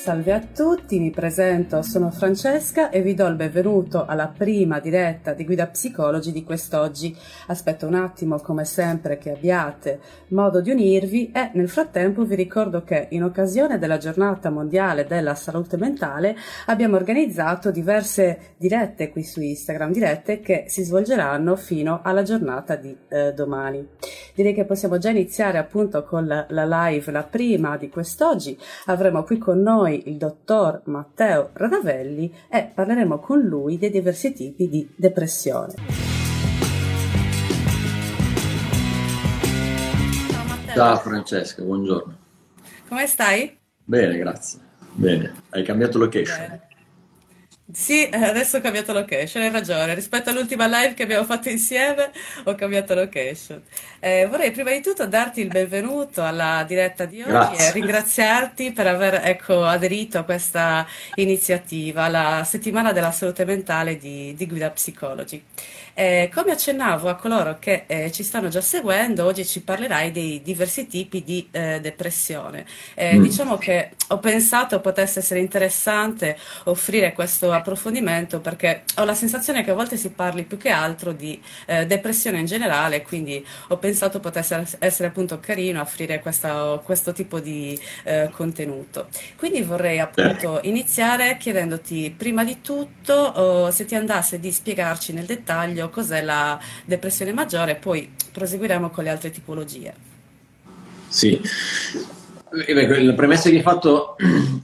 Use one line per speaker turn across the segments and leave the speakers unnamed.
Salve a tutti, mi presento, sono Francesca e vi do il benvenuto alla prima diretta di Guida Psicologi di quest'oggi. Aspetto un attimo, come sempre, che abbiate modo di unirvi e nel frattempo vi ricordo che in occasione della giornata mondiale della salute mentale abbiamo organizzato diverse dirette qui su Instagram, dirette che si svolgeranno fino alla giornata di eh, domani. Direi che possiamo già iniziare appunto con la, la live, la prima di quest'oggi. Avremo qui con noi il dottor Matteo Radavelli e parleremo con lui dei diversi tipi di depressione.
Ciao Francesca, buongiorno.
Come stai?
Bene, grazie. Bene, hai cambiato location? Bene.
Sì, eh, adesso ho cambiato location, hai ragione. Rispetto all'ultima live che abbiamo fatto insieme, ho cambiato location. Eh, vorrei prima di tutto darti il benvenuto alla diretta di oggi Grazie. e ringraziarti per aver ecco, aderito a questa iniziativa, la settimana della salute mentale di, di Guida Psicologi. Eh, come accennavo a coloro che eh, ci stanno già seguendo, oggi ci parlerai dei diversi tipi di eh, depressione. Eh, mm. Diciamo che ho pensato potesse essere interessante offrire questo approfondimento perché ho la sensazione che a volte si parli più che altro di eh, depressione in generale, quindi ho pensato potesse essere appunto carino offrire questa, questo tipo di eh, contenuto. Quindi vorrei appunto iniziare chiedendoti prima di tutto oh, se ti andasse di spiegarci nel dettaglio meglio cos'è la depressione maggiore e poi proseguiremo con le altre tipologie.
Sì, eh, la premessa che hai fatto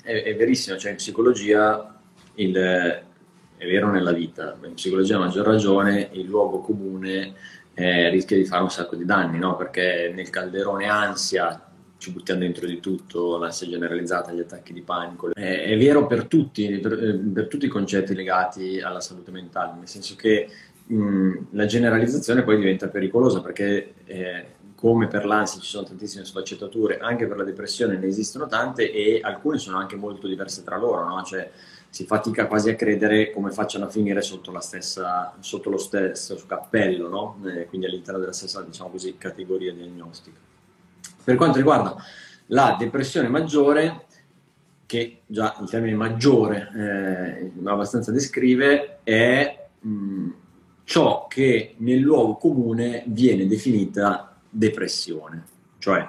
è, è verissima, cioè in psicologia il, è vero nella vita, in psicologia a maggior ragione il luogo comune eh, rischia di fare un sacco di danni, no? perché nel calderone ansia ci buttiamo dentro di tutto, l'ansia generalizzata, gli attacchi di panico. È, è vero per tutti, per, per, tutti i concetti legati alla salute mentale, nel senso che la generalizzazione poi diventa pericolosa perché eh, come per l'ansia ci sono tantissime sfaccettature, anche per la depressione ne esistono tante e alcune sono anche molto diverse tra loro, no? cioè, si fatica quasi a credere come facciano a finire sotto, stessa, sotto lo stesso cappello, no? eh, quindi all'interno della stessa diciamo così, categoria diagnostica. Per quanto riguarda la depressione maggiore, che già il termine maggiore eh, abbastanza descrive, è mh, ciò che nel luogo comune viene definita depressione. Cioè,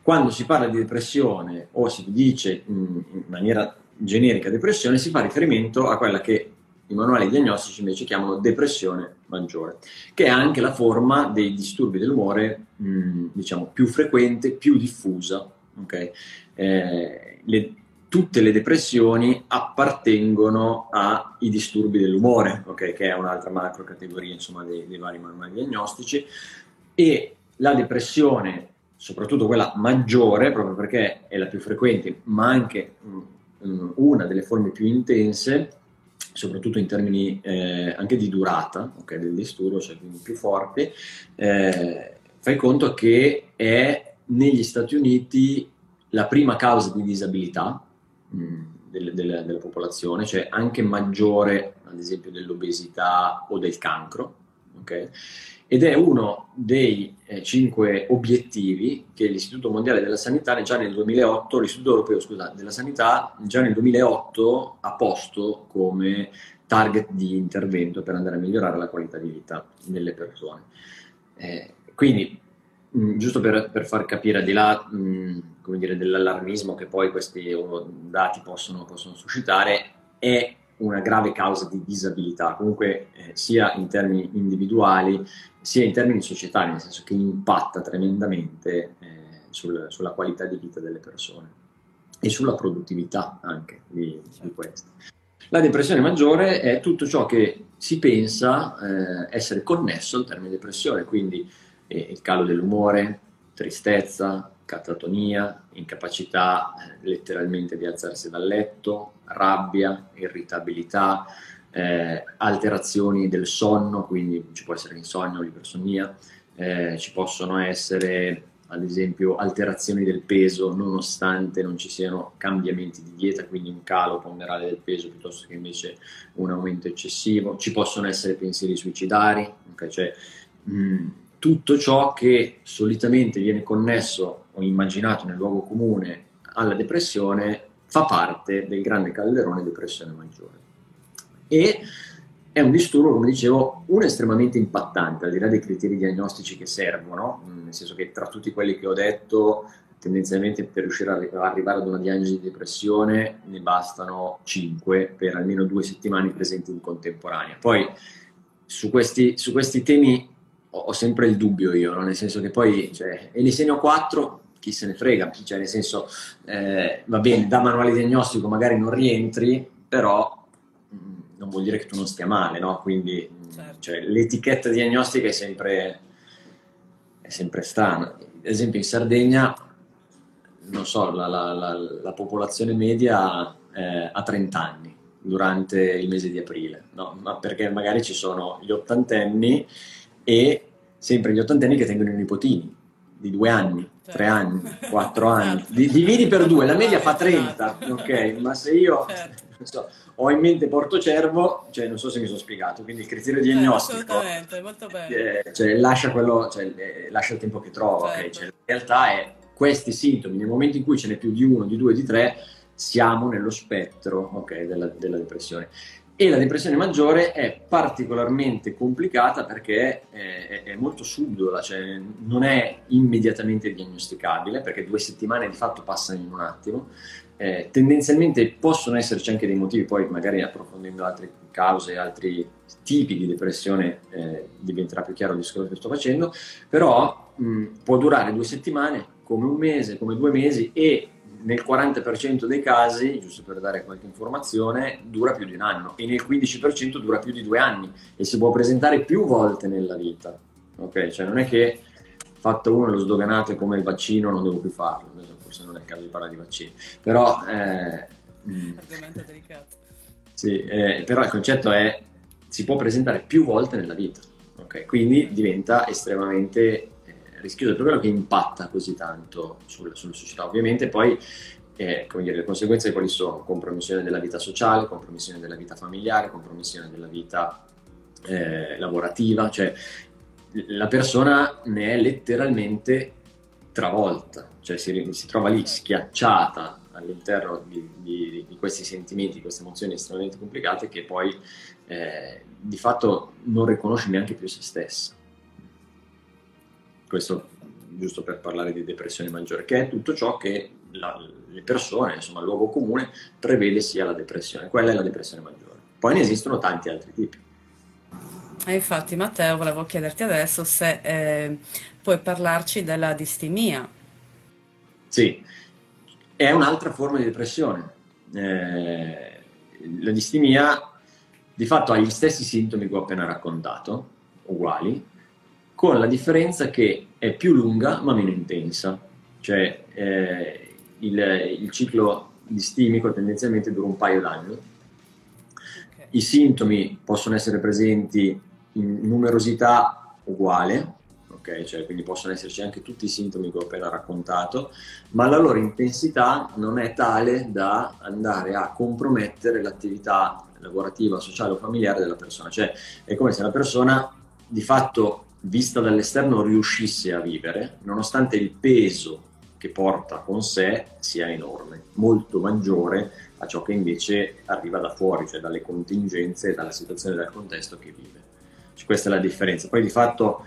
quando si parla di depressione o si dice in maniera generica depressione, si fa riferimento a quella che i manuali diagnostici invece chiamano depressione maggiore, che è anche la forma dei disturbi dell'umore, mh, diciamo, più frequente, più diffusa. Okay? Eh, le, tutte le depressioni appartengono ai disturbi dell'umore, okay? che è un'altra macro categoria insomma, dei, dei vari manuali diagnostici, e la depressione, soprattutto quella maggiore, proprio perché è la più frequente, ma anche um, una delle forme più intense, soprattutto in termini eh, anche di durata okay, del disturbo, cioè quindi più forte, eh, fai conto che è negli Stati Uniti la prima causa di disabilità, del, del, della popolazione, cioè anche maggiore ad esempio dell'obesità o del cancro, okay? ed è uno dei eh, cinque obiettivi che l'Istituto Mondiale della Sanità già nel 2008, l'Istituto Europeo scusa, della Sanità già nel 2008 ha posto come target di intervento per andare a migliorare la qualità di vita delle persone. Eh, quindi Mm, giusto per, per, far capire, al di là mh, mm, dire, dell'allarmismo che poi questi dati possono, possono, suscitare, è una grave causa di disabilità, comunque eh, sia in termini individuali sia in termini societari, nel senso che impatta tremendamente eh, sul, sulla qualità di vita delle persone e sulla produttività anche di, di queste. La depressione maggiore è tutto ciò che si pensa eh, essere connesso al termine depressione, quindi il calo dell'umore, tristezza, catatonia, incapacità eh, letteralmente di alzarsi dal letto, rabbia, irritabilità, eh, alterazioni del sonno, quindi ci può essere insonnia o l'ipersonia, eh, ci possono essere ad esempio alterazioni del peso nonostante non ci siano cambiamenti di dieta, quindi un calo ponderale del peso piuttosto che invece un aumento eccessivo, ci possono essere pensieri suicidari, okay? cioè, mh, tutto ciò che solitamente viene connesso o immaginato nel luogo comune alla depressione fa parte del grande calderone depressione maggiore. E è un disturbo, come dicevo, uno estremamente impattante, al di là dei criteri diagnostici che servono, mm, nel senso che tra tutti quelli che ho detto, tendenzialmente per riuscire a arrivare ad una diagnosi di depressione ne bastano 5 per almeno due settimane presenti in contemporanea. Poi su questi, su questi temi ho, ho, sempre il dubbio io, no? nel senso che poi, cioè, e ne segno 4, chi se ne frega, cioè nel senso, eh, va bene, da manuale diagnostico magari non rientri, però non vuol dire che tu non stia male, no? Quindi certo. cioè, l'etichetta diagnostica è sempre, è sempre strana. Ad esempio in Sardegna, non so, la, la, la, la popolazione media eh, ha 30 anni durante il mese di aprile, no? Ma perché magari ci sono gli ottantenni e sempre gli ottantenni che tengono i nipotini di due anni, certo. tre anni, quattro anni. Dividi per due, la media fa 30, ok? Ma se io... Certo. So, ho in mente Porto Cervo, cioè non so se mi sono spiegato, quindi il criterio eh, diagnostico. Eh, cioè, lascia, quello, cioè, eh, lascia il tempo che trova, certo. okay? cioè, in realtà è questi sintomi, nel momento in cui ce n'è più di uno, di due, di tre, siamo nello spettro okay, della, della, depressione. E la depressione maggiore è particolarmente complicata perché è, è molto subdola, cioè non è immediatamente diagnosticabile, perché due settimane di fatto passano in un attimo, eh, tendenzialmente possono esserci anche dei motivi, poi magari approfondendo altre cause, altri tipi di depressione eh, diventerà più chiaro il discorso che sto facendo, però mh, può durare due settimane, come un mese, come due mesi e nel 40% dei casi, giusto per dare qualche informazione, dura più di un anno e nel 15% dura più di due anni e si può presentare più volte nella vita. Ok, cioè non è che fatto uno lo sdoganate come il vaccino non devo più farlo forse non è il caso di parlare di vaccini, però... Eh,
mm. Argomento delicato.
Sì, eh, però il concetto è si può presentare più volte nella vita, okay? quindi diventa estremamente rischioso, per quello che impatta così tanto sul, sulla società. Ovviamente poi eh, dire, le conseguenze quali sono? Compromissione della vita sociale, compromissione della vita familiare, compromissione della vita eh, lavorativa, cioè la persona ne è letteralmente travolta, cioè si, si trova lì schiacciata all'interno di, di, di, questi sentimenti, di queste emozioni estremamente complicate che poi eh, di fatto non riconosce neanche più se stessa. Questo giusto per parlare di depressione maggiore, che è tutto ciò che la, le persone, insomma il luogo comune, prevede sia la depressione. Quella è la depressione maggiore. Poi ne esistono tanti altri tipi.
E infatti Matteo volevo chiederti adesso se eh, puoi parlarci della distimia.
Sì, è un'altra forma di depressione. Eh, la distimia di fatto ha gli stessi sintomi che ho appena raccontato, uguali, con la differenza che è più lunga ma meno intensa. Cioè eh, il, il, ciclo distimico tendenzialmente dura un paio d'anni. Okay. I sintomi possono essere presenti in numerosità uguale, ok? Cioè, quindi possono esserci anche tutti i sintomi che ho appena raccontato, ma la loro intensità non è tale da andare a compromettere l'attività lavorativa, sociale o familiare della persona. Cioè, è come se la persona di fatto, vista dall'esterno, riuscisse a vivere, nonostante il peso che porta con sé sia enorme, molto maggiore a ciò che invece arriva da fuori, cioè dalle contingenze e dalla situazione del contesto che vive. Cioè, questa è la differenza. Poi di fatto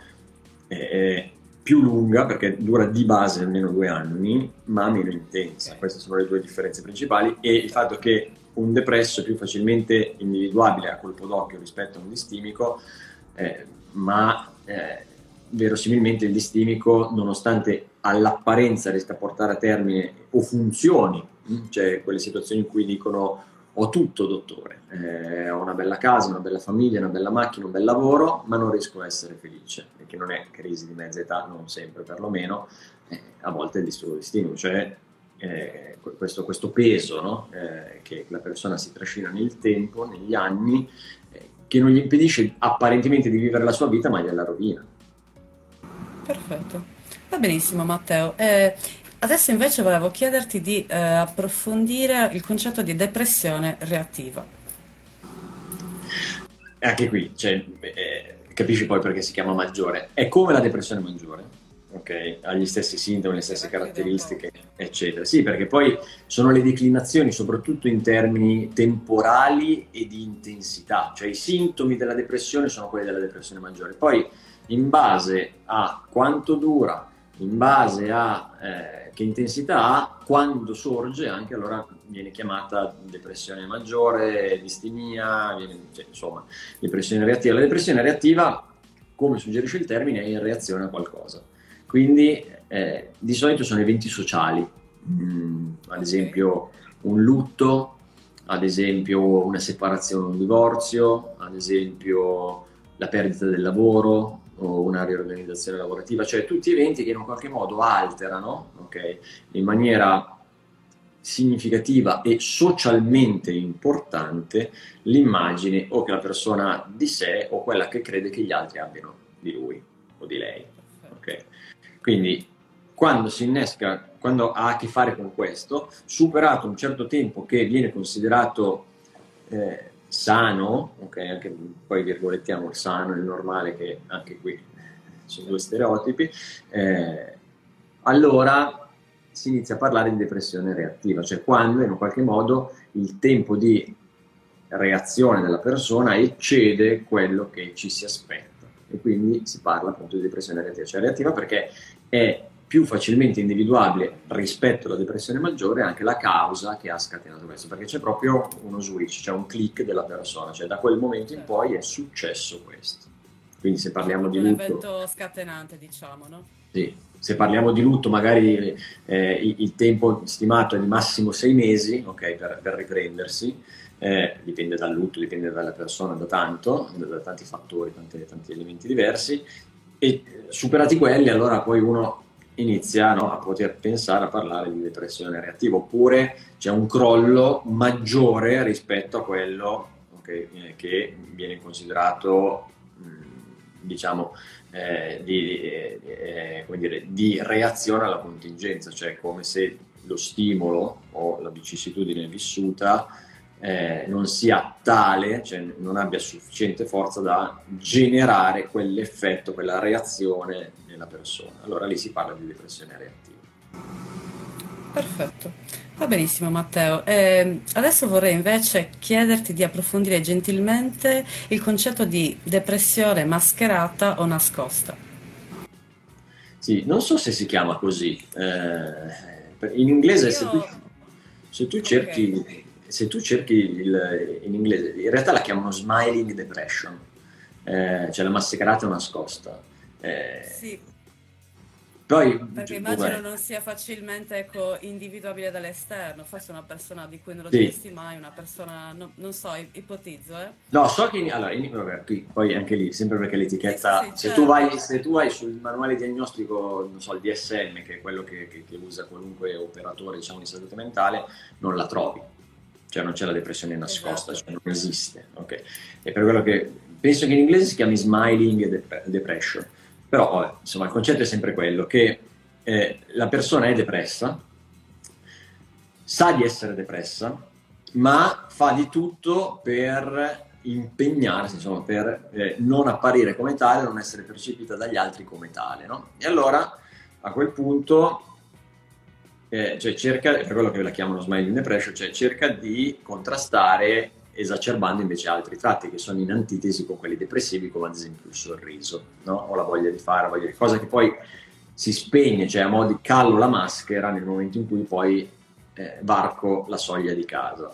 è più lunga perché dura di base almeno due anni, ma meno intensa. Queste sono le due differenze principali e il fatto che un depresso è più facilmente individuabile a colpo d'occhio rispetto a un distimico, eh, ma eh, verosimilmente il distimico, nonostante all'apparenza riesca a portare a termine o funzioni, cioè quelle situazioni in cui dicono ho tutto, dottore, eh, ho una bella casa, una bella famiglia, una bella macchina, un bel lavoro, ma non riesco a essere felice, perché non è crisi di mezza età, non sempre perlomeno, eh, a volte è il disturbo di stimolo, cioè eh, questo, questo, peso no? Eh, che la persona si trascina nel tempo, negli anni, eh, che non gli impedisce apparentemente di vivere la sua vita, ma gliela rovina.
Perfetto. Va benissimo, Matteo. Eh, adesso invece volevo chiederti di eh, approfondire il concetto di depressione reattiva.
Anche qui, cioè, eh, capisci poi perché si chiama maggiore. È come la depressione maggiore, ok? Ha gli stessi sintomi, le stesse caratteristiche, eccetera. Sì, perché poi sono le declinazioni, soprattutto in termini temporali e di intensità. Cioè i sintomi della depressione sono quelli della depressione maggiore. Poi in base a quanto dura, in base a eh, che intensità ha, quando sorge anche allora viene chiamata depressione maggiore, distimia, viene, cioè, insomma, depressione reattiva. La depressione reattiva, come suggerisce il termine, è in reazione a qualcosa. Quindi eh, di solito sono eventi sociali, mm, ad esempio un lutto, ad esempio una separazione, un divorzio, ad esempio la perdita del lavoro, o una riorganizzazione lavorativa, cioè tutti eventi che in un qualche modo alterano okay, in maniera significativa e socialmente importante l'immagine o che la persona ha di sé o quella che crede che gli altri abbiano di lui o di lei. Quindi quando si innesca, quando ha a che fare con questo, superato un certo tempo che viene considerato eh, sano, ok, anche poi virgolettiamo il sano il normale, che anche qui sono due stereotipi, eh, allora si inizia a parlare di depressione reattiva, cioè quando in un qualche modo il tempo di reazione della persona eccede quello che ci si aspetta e quindi si parla appunto di depressione reattiva, cioè reattiva perché è più facilmente individuabile rispetto alla depressione maggiore anche la causa che ha scatenato questo, perché c'è proprio uno switch, c'è un click della persona, cioè da quel momento in poi è successo questo. Quindi se parliamo di lutto...
Un evento scatenante, diciamo, no?
Sì, se parliamo di lutto magari eh, il, il, tempo stimato è di massimo sei mesi, ok, per, per riprendersi, eh, dipende dal lutto, dipende dalla persona, da tanto, da tanti fattori, tanti, tanti elementi diversi, e superati quelli allora poi uno inizia no, a poter pensare a parlare di depressione reattiva, oppure c'è un crollo maggiore rispetto a quello okay, eh, che viene considerato, mh, diciamo, eh, di, eh, dire, di reazione alla contingenza, cioè come se lo stimolo o la vicissitudine vissuta eh, non sia tale, cioè non abbia sufficiente forza da generare quell'effetto, quella reazione nella persona. Allora lì si parla di depressione reattiva.
Perfetto, va benissimo Matteo. Eh, adesso vorrei invece chiederti di approfondire gentilmente il concetto di depressione mascherata o nascosta.
Sì, non so se si chiama così. Eh, in inglese Io... se, tu, se tu cerchi... Okay se tu cerchi il, in inglese, in realtà la chiamano smiling depression, eh, cioè la mascherata nascosta.
Eh, sì.
Poi,
Perché immagino non sia facilmente ecco, individuabile dall'esterno, forse una persona di cui non lo sì. diresti mai, una persona, no, non so, ipotizzo. Eh?
No, so che, allora, in, vabbè, qui, poi anche lì, sempre perché l'etichetta, sì, sì, se, certo. tu vai, se, tu vai, sul manuale diagnostico, non so, il DSM, che è quello che, che, che usa qualunque operatore diciamo, di salute mentale, non la trovi cioè non c'è la depressione nascosta, esatto. cioè non esiste. Okay? E per quello che penso che in inglese si chiami smiling dep- depression, però insomma il concetto è sempre quello che eh, la persona è depressa, sa di essere depressa, ma fa di tutto per impegnarsi, insomma, per eh, non apparire come tale, non essere percepita dagli altri come tale. No? E allora a quel punto eh, cioè cerca, per quello che la chiamano smiling depression, cioè cerca di contrastare esacerbando invece altri tratti che sono in antitesi con quelli depressivi, come ad esempio il sorriso, no? o la voglia di fare, voglia di... cosa che poi si spegne, cioè a mo' di callo la maschera nel momento in cui poi eh, varco la soglia di casa.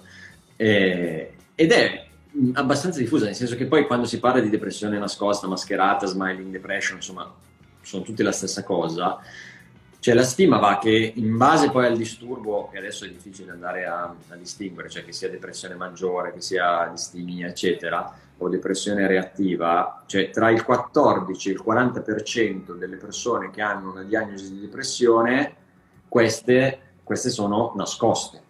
Eh, ed è abbastanza diffusa, nel senso che poi quando si parla di depressione nascosta, mascherata, smiling depression, insomma, sono tutte la stessa cosa cioè la stima va che in base poi al disturbo, che adesso è difficile andare a, a distinguere, cioè che sia depressione maggiore, che sia distimia, eccetera, o depressione reattiva, cioè tra il 14 e il 40% delle persone che hanno una diagnosi di depressione, queste, queste sono nascoste.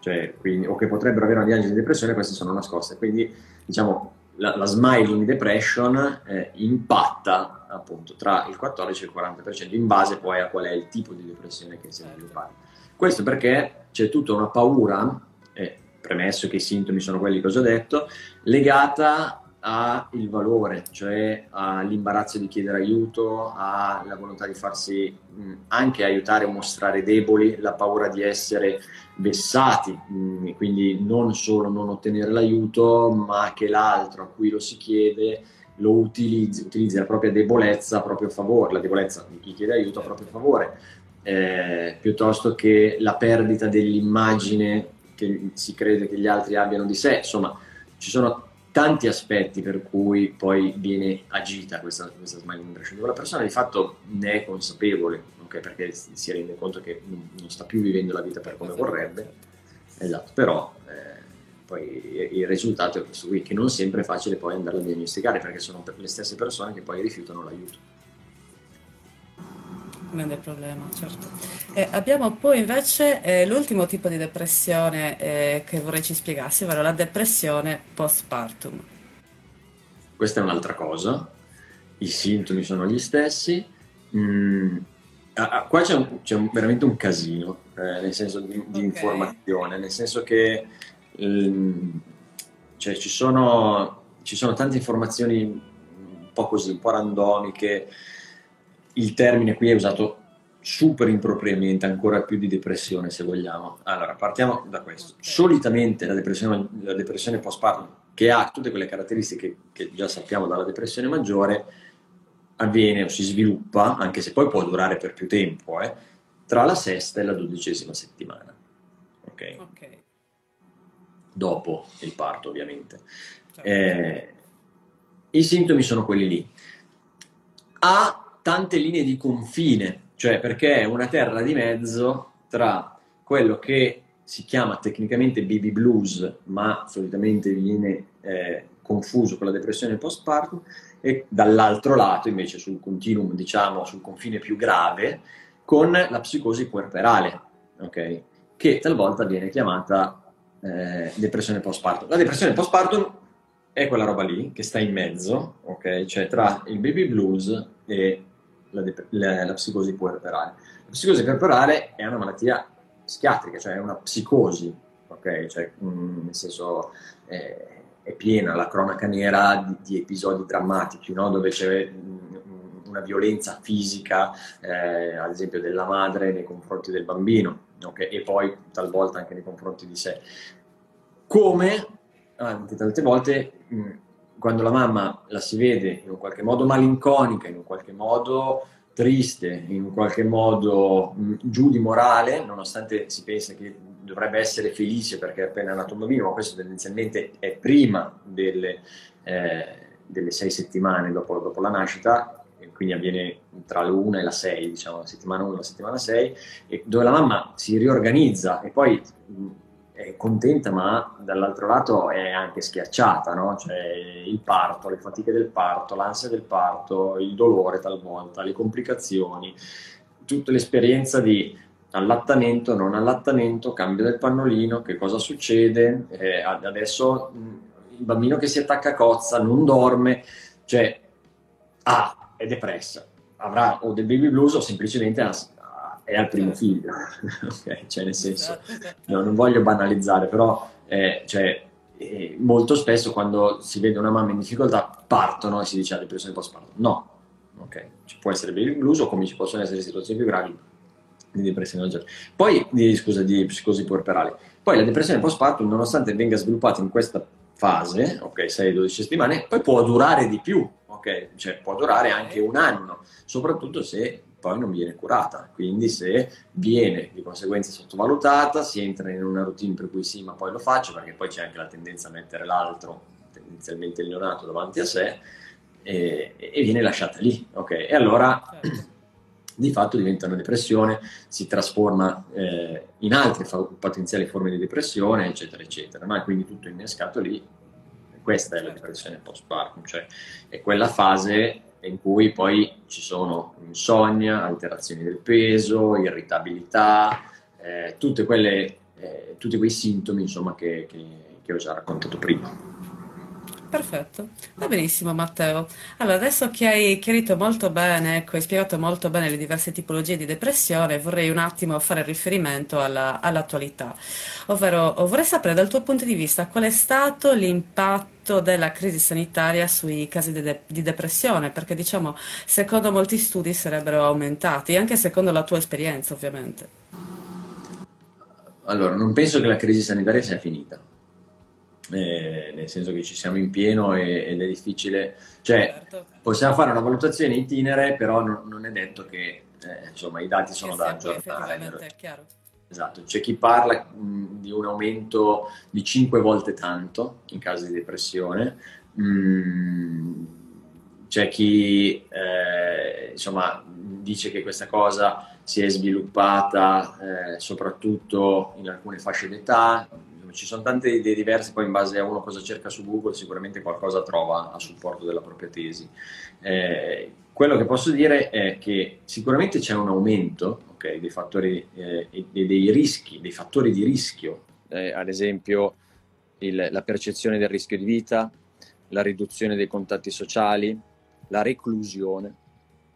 Cioè, quindi, o che potrebbero avere una diagnosi di depressione, queste sono nascoste. Quindi, diciamo, la, la smiling depression eh, impatta appunto tra il 14 e il 40% in base poi a qual è il tipo di depressione che si è sviluppato. Questo perché c'è tutta una paura, eh, premesso che i sintomi sono quelli che ho già detto, legata al valore, cioè all'imbarazzo di chiedere aiuto, alla volontà di farsi mh, anche aiutare o mostrare deboli, la paura di essere vessati, mh, quindi non solo non ottenere l'aiuto, ma che l'altro a cui lo si chiede lo utilizzi, utilizzi la propria debolezza a proprio favore, la debolezza di chi chiede aiuto a proprio favore, eh, piuttosto che la perdita dell'immagine che si crede che gli altri abbiano di sé, insomma ci sono tanti aspetti per cui poi viene agita questa, questa smiling depression, dove la persona di fatto ne è consapevole, okay? perché si rende conto che non, sta più vivendo la vita per come vorrebbe, esatto, però eh, poi il risultato è questo qui, che non sempre è facile poi andare a diagnosticare, perché sono le stesse persone che poi rifiutano l'aiuto.
Grande problema, certo. Eh, abbiamo poi invece eh, l'ultimo tipo di depressione eh, che vorrei ci spiegassi, ovvero la depressione postpartum.
Questa è un'altra cosa, i sintomi sono gli stessi. Mm, ah, qua c'è, un, c'è un, veramente un casino, eh, nel senso di, di okay. informazione, nel senso che mm, cioè, ci, sono, ci sono tante informazioni un po' così, un po' randomiche il termine qui è usato super impropriamente, ancora più di depressione se vogliamo. Allora, partiamo da questo. Solitamente la depressione, la depressione postpartum, che ha tutte quelle caratteristiche che già sappiamo dalla depressione maggiore, avviene o si sviluppa, anche se poi può durare per più tempo, eh, tra la sesta e la dodicesima settimana. Ok? okay. Dopo il parto, ovviamente. Certo. Eh, I sintomi sono quelli lì. Ha tante linee di confine, cioè perché è una terra di mezzo tra quello che si chiama tecnicamente baby blues, ma solitamente viene eh, confuso con la depressione postpartum, e dall'altro lato, invece, sul continuum, diciamo, sul confine più grave, con la psicosi puerperale, okay? che talvolta viene chiamata eh, depressione postpartum. La depressione postpartum è quella roba lì che sta in mezzo, okay? cioè tra il baby blues e la, la, la psicosi puerperale. La psicosi puerperale è una malattia psichiatrica, cioè è una psicosi, ok? Cioè, mh, nel senso eh, è piena la cronaca nera di, di episodi drammatici, no? dove c'è mh, una violenza fisica, eh, ad esempio della madre nei confronti del bambino, okay? e poi talvolta anche nei confronti di sé. Come anche tante volte mh, quando la mamma la si vede in un qualche modo malinconica, in un qualche modo triste, in un qualche modo mh, giù di morale, nonostante si pensa che dovrebbe essere felice perché è appena nato un bambino, ma questo tendenzialmente è prima delle, eh, delle sei settimane dopo, dopo, la nascita, quindi avviene tra l'una e la sei, diciamo, la settimana 1 e la settimana 6, dove la mamma si riorganizza e poi mh, è contenta, ma dall'altro lato è anche schiacciata, no? Cioè il parto, le fatiche del parto, l'ansia del parto, il dolore talvolta, le complicazioni, tutta l'esperienza di allattamento, non allattamento, cambio del pannolino, che cosa succede, eh, adesso il bambino che si attacca a cozza, non dorme, cioè, ah, è depressa, avrà o del baby blues o semplicemente è al primo figlio, okay? cioè nel senso, esatto. no, non voglio banalizzare, però eh, cioè, eh, molto spesso quando si vede una mamma in difficoltà partono e si dice la ah, depressione postpartum. No, ok, ci può essere baby blues o come ci possono essere situazioni più gravi di depressione maggiore. Poi, di, scusa, di psicosi puerperale. Poi la depressione postpartum, nonostante venga sviluppata in questa fase, ok, 6-12 settimane, poi può durare di più, ok, cioè può durare anche un anno, soprattutto se poi non viene curata. Quindi se viene di conseguenza sottovalutata, si entra in una routine per cui sì, ma poi lo faccio, perché poi c'è anche la tendenza a mettere l'altro, tendenzialmente il neonato, davanti a sé, e, e viene lasciata lì. Okay? E allora certo. di fatto diventa una depressione, si trasforma eh, in altre fa- potenziali forme di depressione, eccetera, eccetera. No? E quindi tutto innescato lì. Questa è la certo. depressione post-partum, cioè è quella fase in cui poi ci sono insonnia, alterazioni del peso, irritabilità, eh, quelle, eh, tutti quei sintomi insomma, che, che, che, ho già raccontato prima.
Perfetto, va benissimo Matteo. Allora, adesso che hai chiarito molto bene, ecco, hai spiegato molto bene le diverse tipologie di depressione, vorrei un attimo fare riferimento alla- all'attualità, ovvero vorrei sapere dal tuo punto di vista qual è stato l'impatto della crisi sanitaria sui casi di, de- di depressione, perché diciamo, secondo molti studi sarebbero aumentati, anche secondo la tua esperienza, ovviamente.
Allora, non penso che la crisi sanitaria sia finita eh, nel senso che ci siamo in pieno e, ed è difficile, cioè certo. possiamo fare una valutazione itinere, però non, non è detto che eh, insomma, i dati sono da aggiornare. Esatto, c'è chi parla mh, di un aumento di 5 volte tanto in caso di depressione, mh, c'è chi eh, insomma, dice che questa cosa si è sviluppata eh, soprattutto in alcune fasce d'età, ci sono tante idee diverse, poi in base a uno cosa cerca su Google sicuramente qualcosa trova a supporto della propria tesi. Eh, quello che posso dire è che sicuramente c'è un aumento okay, dei fattori eh, e dei rischi, dei fattori di rischio, eh, ad esempio il, la percezione del rischio di vita, la riduzione dei contatti sociali, la reclusione,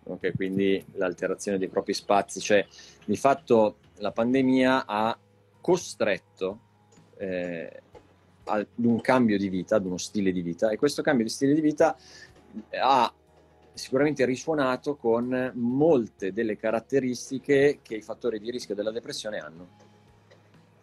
okay, quindi l'alterazione dei propri spazi, cioè di fatto la pandemia ha costretto eh, ad un cambio di vita, ad uno stile di vita e questo cambio di stile di vita ha sicuramente risuonato con molte delle caratteristiche che i fattori di rischio della depressione hanno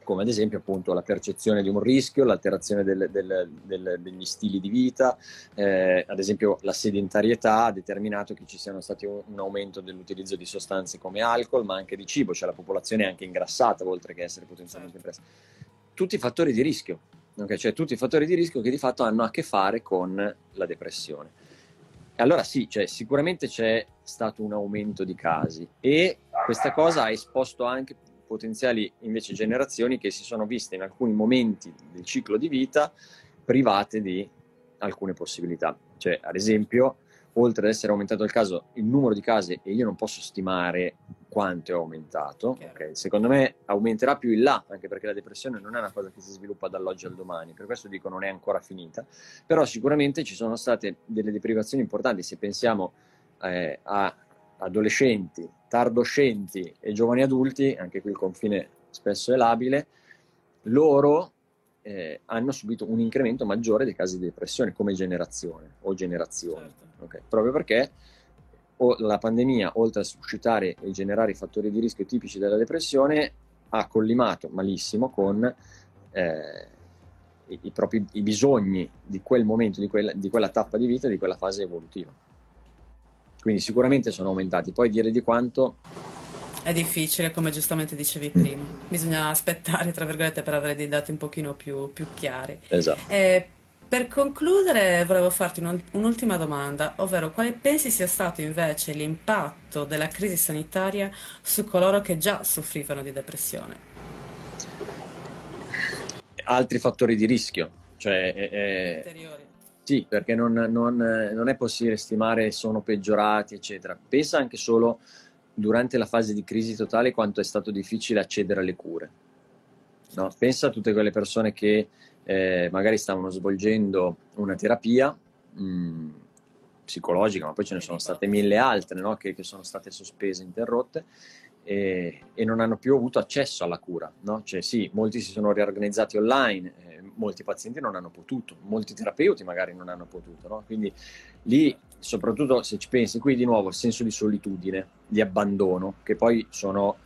come ad esempio appunto la percezione di un rischio, l'alterazione del, del, del, degli stili di vita, eh, ad esempio la sedentarietà ha determinato che ci siano stati un, un, aumento dell'utilizzo di sostanze come alcol, ma anche di cibo, cioè la popolazione è anche ingrassata oltre che essere potenzialmente impressa tutti fattori di rischio, okay? cioè tutti i fattori di rischio che di fatto hanno a che fare con la depressione. Allora sì, cioè, sicuramente c'è stato un aumento di casi e questa cosa ha esposto anche potenziali invece generazioni che si sono viste in alcuni momenti del ciclo di vita private di alcune possibilità. Cioè, ad esempio, oltre ad essere aumentato il caso, il numero di casi, e io non posso stimare quanto è aumentato, okay. secondo me aumenterà più in là, anche perché la depressione non è una cosa che si sviluppa dall'oggi al domani, per questo dico non è ancora finita, però sicuramente ci sono state delle deprivazioni importanti, se pensiamo eh, a adolescenti, tardoscenti e giovani adulti, anche qui il confine spesso è labile, loro eh, hanno subito un incremento maggiore dei casi di depressione come generazione o generazioni, certo. okay? proprio perché la pandemia, oltre a suscitare e generare i fattori di rischio tipici della depressione, ha collimato malissimo con eh, i, i, propri i bisogni di quel momento, di quella, di quella tappa di vita, di quella fase evolutiva. Quindi sicuramente sono aumentati, poi dire di quanto
è difficile, come giustamente dicevi prima. Bisogna aspettare, tra virgolette, per avere dei dati un pochino più, più chiari.
Esatto.
Eh, per concludere, volevo farti un'ultima domanda, ovvero quale pensi sia stato invece l'impatto della crisi sanitaria su coloro che già soffrivano di depressione?
Altri fattori di rischio, cioè... Eh, Ulteriori. Sì, perché non, non, non, è possibile stimare sono peggiorati, eccetera. Pensa anche solo durante la fase di crisi totale quanto è stato difficile accedere alle cure. No? Pensa a tutte quelle persone che eh, magari stavano svolgendo una terapia mh, mm, psicologica, ma poi ce ne sono state mille altre no? che, che, sono state sospese, interrotte e, e, non hanno più avuto accesso alla cura. No? Cioè, sì, molti si sono riorganizzati online, eh, molti pazienti non hanno potuto, molti terapeuti magari non hanno potuto. No? Quindi lì, soprattutto se ci pensi, qui di nuovo il senso di solitudine, di abbandono, che poi sono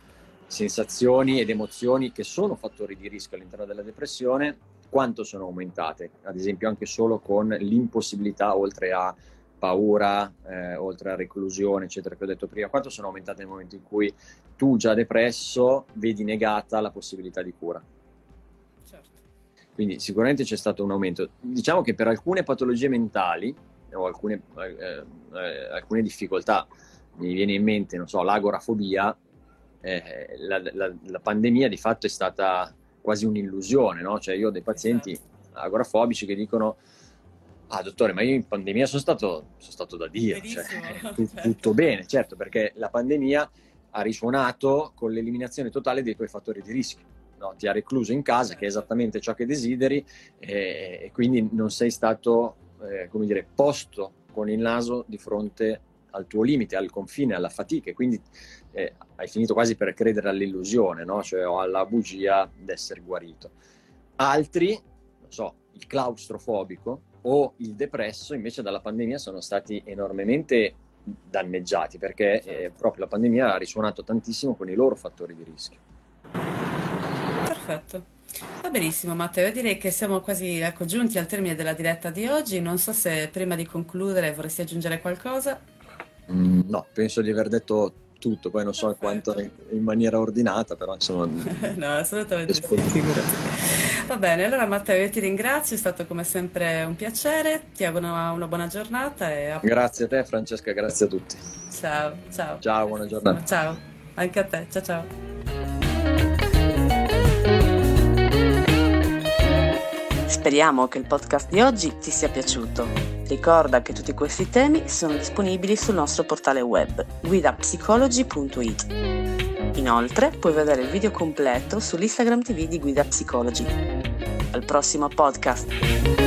sensazioni ed emozioni che sono fattori di rischio all'interno della depressione quanto sono aumentate, ad esempio anche solo con l'impossibilità, oltre a paura, eh, oltre a reclusione, eccetera, che ho detto prima, quanto sono aumentate nel momento in cui tu già depresso vedi negata la possibilità di cura. Certo. Quindi sicuramente c'è stato un aumento. Diciamo che per alcune patologie mentali o alcune, eh, eh, alcune difficoltà, mi viene in mente, non so, l'agorafobia, eh, la, la, la pandemia di fatto è stata quasi un'illusione, no? Cioè io ho dei pazienti esatto. agorafobici che dicono ah dottore ma io in pandemia sono stato, sono stato da Dio, cioè, tu, certo. tutto bene, certo perché la pandemia ha risuonato con l'eliminazione totale dei tuoi fattori di rischio. No? Ti ha recluso in casa, che è esattamente ciò che desideri, e, e quindi non sei stato eh, come dire, posto con il naso di fronte al tuo limite, al confine, alla fatica, e quindi eh, hai finito quasi per credere all'illusione, no? cioè alla bugia d'essere guarito. Altri, non so, il claustrofobico o il depresso invece dalla pandemia sono stati enormemente danneggiati perché eh, proprio la pandemia ha risuonato tantissimo con i loro fattori di rischio.
Perfetto. Va benissimo Matteo, io direi che siamo quasi ecco, giunti al termine della diretta di oggi, non so se prima di concludere vorresti aggiungere qualcosa.
Mm, no, penso di aver detto tutto, poi non so Perfetto. quanto in, maniera ordinata, però insomma...
no, assolutamente sì, Va bene, allora Matteo io ti ringrazio, è stato come sempre un piacere, ti auguro una, una buona giornata. E
a... Grazie a te Francesca, grazie a tutti.
Ciao, ciao.
Ciao, buona giornata.
Ciao, anche a te, ciao ciao.
Speriamo che il podcast di oggi ti sia piaciuto. Ricorda che tutti questi temi sono disponibili sul nostro portale web guidapsicology.it. Inoltre puoi vedere il video completo sull'Instagram TV di Guida Psicology. Al prossimo podcast!